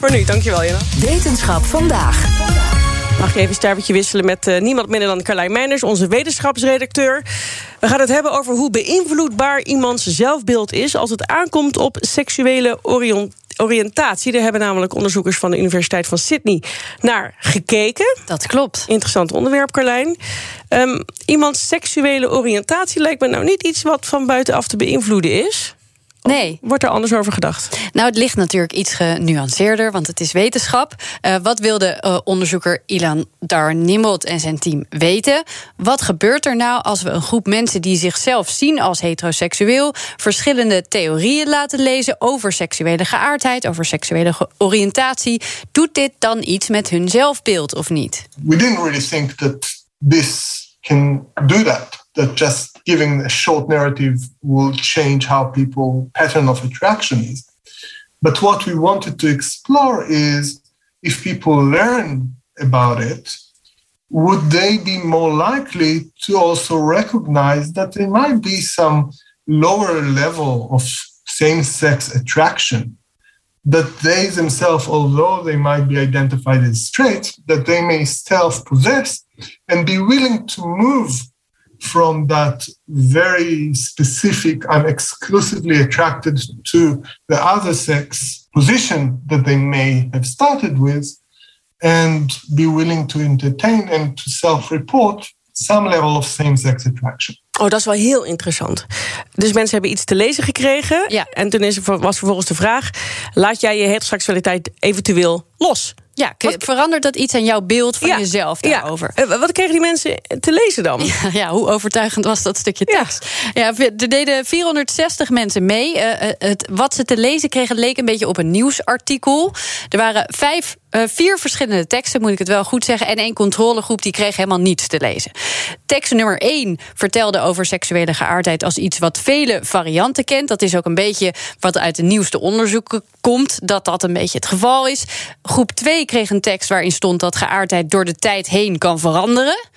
Voor nu, dankjewel Jana. Wetenschap vandaag. Mag je even een stuivertje wisselen met uh, niemand minder dan Carlijn Meijners, onze wetenschapsredacteur. We gaan het hebben over hoe beïnvloedbaar iemands zelfbeeld is als het aankomt op seksuele oriëntatie. Daar hebben namelijk onderzoekers van de Universiteit van Sydney naar gekeken. Dat klopt. Interessant onderwerp, Carlijn. Um, iemands seksuele oriëntatie lijkt me nou niet iets wat van buitenaf te beïnvloeden is. Nee. Wordt er anders over gedacht? Nou, het ligt natuurlijk iets genuanceerder, want het is wetenschap. Uh, wat wilde uh, onderzoeker Ilan Darnimot en zijn team weten? Wat gebeurt er nou als we een groep mensen die zichzelf zien als heteroseksueel verschillende theorieën laten lezen over seksuele geaardheid, over seksuele oriëntatie? Doet dit dan iets met hun zelfbeeld of niet? We didn't really think that this can do that. That just giving a short narrative will change how people pattern of attraction is. But what we wanted to explore is if people learn about it, would they be more likely to also recognize that there might be some lower level of same sex attraction that they themselves, although they might be identified as straight, that they may self possess and be willing to move from that very specific, I'm exclusively attracted to the other sex position that they may have started with, and be willing to entertain and to self report some level of same sex attraction. Oh, dat is wel heel interessant. Dus mensen hebben iets te lezen gekregen. Ja. En toen is, er was vervolgens de vraag: laat jij je heteroseksualiteit eventueel los? Ja, verandert dat iets aan jouw beeld van Ja, jezelf ja. daarover? Eh, Wat kregen die mensen te lezen dan? Ja, ja, hoe overtuigend was dat stukje tekst? Ja, er deden 460 mensen mee. Eh, eh, het, wat ze te lezen kregen leek een beetje op een nieuwsartikel. Er waren vijf, vier verschillende teksten, moet ik het wel goed zeggen. En één controlegroep die kreeg helemaal niets te lezen. Tekst nummer 1 vertelde over seksuele geaardheid als iets wat vele varianten kent. Dat is ook een beetje wat uit de nieuwste onderzoeken komt, dat dat een beetje het geval is. Groep 2 kreeg een tekst waarin stond dat geaardheid door de tijd heen kan veranderen.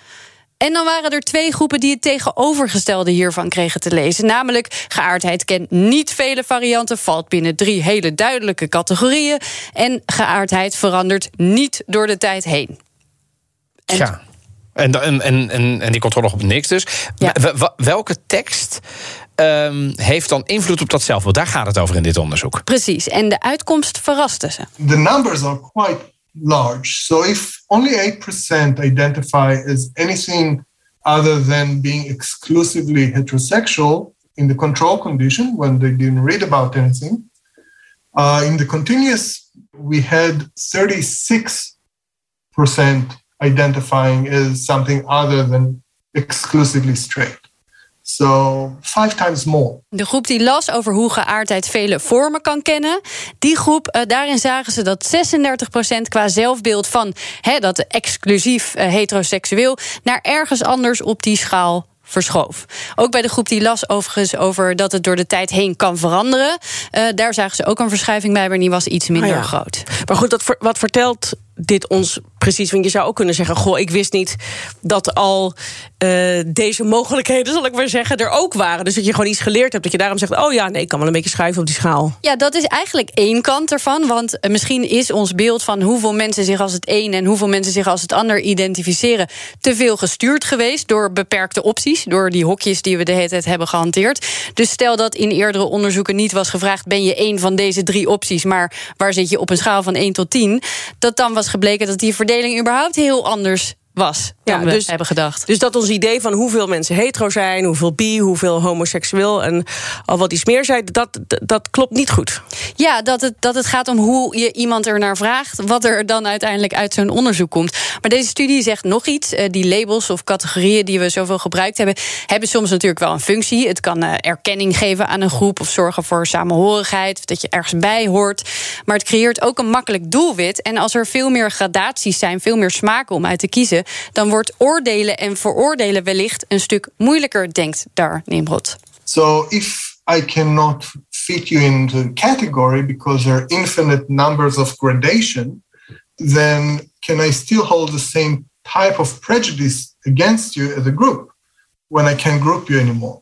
En dan waren er twee groepen die het tegenovergestelde hiervan kregen te lezen. Namelijk, geaardheid kent niet vele varianten, valt binnen drie hele duidelijke categorieën. En geaardheid verandert niet door de tijd heen. En ja. En, en, en, die controle op niks dus. Ja. Welke tekst ehm, heeft dan invloed op dat zelfbeeld? Daar gaat het over in dit onderzoek. Precies, en de uitkomst verraste ze. the numbers are quite large. So if only 8% identify as anything other than being exclusively heterosexual in the control condition when they didn't read about anything, uh, in the continuous, we had 36% identifying as something other than exclusively straight. So five times more. De groep die las over hoe geaardheid vele vormen kan kennen. Die groep, eh, daarin zagen ze dat 36% qua zelfbeeld van hè, dat exclusief eh, heteroseksueel naar ergens anders op die schaal verschoof. Ook bij de groep die las overigens over dat het door de tijd heen kan veranderen. eh, daar zagen ze ook een verschuiving bij, maar die was iets minder Ah ja. groot. Maar goed, dat, wat vertelt dit ons precies? Want je zou ook kunnen zeggen: Goh, ik wist niet dat al eh, deze mogelijkheden, zal ik maar zeggen, er ook waren. Dus dat je gewoon iets geleerd hebt. Dat je daarom zegt: Oh ja, nee, ik kan wel een beetje schuiven op die schaal. Ja, dat is eigenlijk één kant ervan. Want eh, misschien is ons beeld van hoeveel mensen zich als het een en hoeveel mensen zich als het ander identificeren te veel gestuurd geweest door beperkte opties, door die hokjes die we de hele tijd hebben gehanteerd. Dus stel dat in eerdere onderzoeken niet was gevraagd: ben je één van deze drie opties, maar waar zit je op een schaal van 1 tot 10? Dat dan was gebleken dat die verdeling überhaupt heel anders was dan Ja, we dus- hebben gedacht. Dus dat ons idee van hoeveel mensen hetero zijn, hoeveel bi, hoeveel homoseksueel en al wat iets meer zijn, dat, dat, dat klopt niet goed. Ja, dat het, dat het gaat om hoe je iemand er naar vraagt, wat er dan uiteindelijk uit zo'n onderzoek komt. Maar deze studie zegt nog iets. Eh, die labels of categorieën die we zoveel gebruikt hebben, hebben soms natuurlijk wel een functie. Het kan eh, erkenning geven aan een groep of zorgen voor samenhorigheid, of dat je ergens bij hoort. Maar het creëert ook een makkelijk doelwit. En als er veel meer gradaties zijn, veel meer smaken om uit te kiezen, dan wordt oordelen en veroordelen wellicht een stuk moeilijker, denkt daar Nimrod. So if I cannot fit you into a category because there are infinite numbers of gradation, then can I still hold the same type of prejudice against you as a group when I can't group you anymore?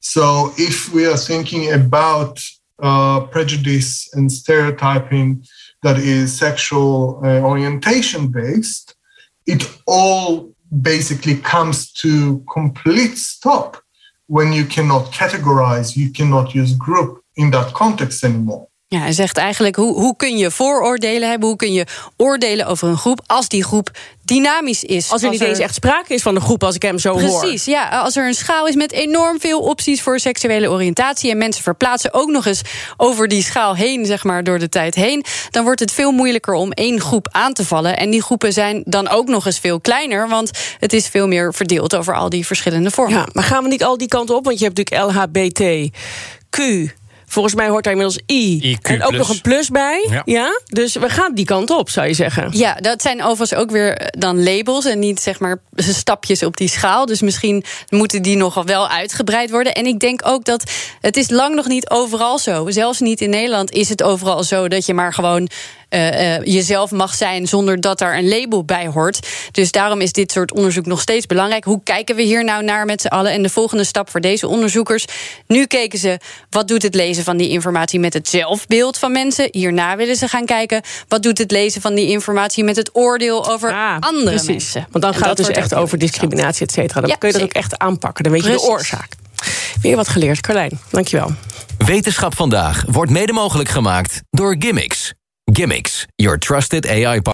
So if we are thinking about uh, prejudice and stereotyping that is sexual uh, orientation based, it all basically comes to complete stop when you cannot categorize, you cannot use group in that context anymore. Ja, hij zegt eigenlijk, hoe, hoe kun je vooroordelen hebben? Hoe kun je oordelen over een groep als die groep dynamisch is? Als er niet eens echt sprake is van een groep, als ik hem zo hoor. Precies, ja. Als er een schaal is met enorm veel opties voor seksuele oriëntatie... en mensen verplaatsen ook nog eens over die schaal heen, zeg maar, door de tijd heen... dan wordt het veel moeilijker om één groep aan te vallen. En die groepen zijn dan ook nog eens veel kleiner... want het is veel meer verdeeld over al die verschillende vormen. Ja, maar gaan we niet al die kanten op? Want je hebt natuurlijk LHBTQ. Volgens mij hoort daar inmiddels I. IQ en ook plus. nog een plus bij. Ja. Ja. Dus we gaan die kant op, zou je zeggen. Ja, dat zijn overigens ook weer eh, dan labels en niet zeg maar stapjes op die schaal. Dus misschien moeten die nogal wel uitgebreid worden. En ik denk ook dat het is lang nog niet overal zo. Zelfs niet in Nederland is het overal zo dat je maar gewoon eh, eh, jezelf mag zijn zonder dat daar een label bij hoort. Dus daarom is dit soort onderzoek nog steeds belangrijk. Hoe kijken we hier nou naar met z'n allen? En de volgende stap voor deze onderzoekers. Nu keken ze wat doet het lezen van die informatie met het zelfbeeld van mensen. Hierna willen ze gaan kijken wat doet het lezen van die informatie met het oordeel over Ah, andere precies. mensen. Want dan En gaat het dus echt over discriminatie, et cetera. Dan Ja, kun je dat ook echt aanpakken. Dan weet je de oorzaak. Weer wat geleerd. Carlijn, dankjewel. Wetenschap vandaag wordt mede mogelijk gemaakt door Gimmicks. Gimmicks, your trusted AI partner.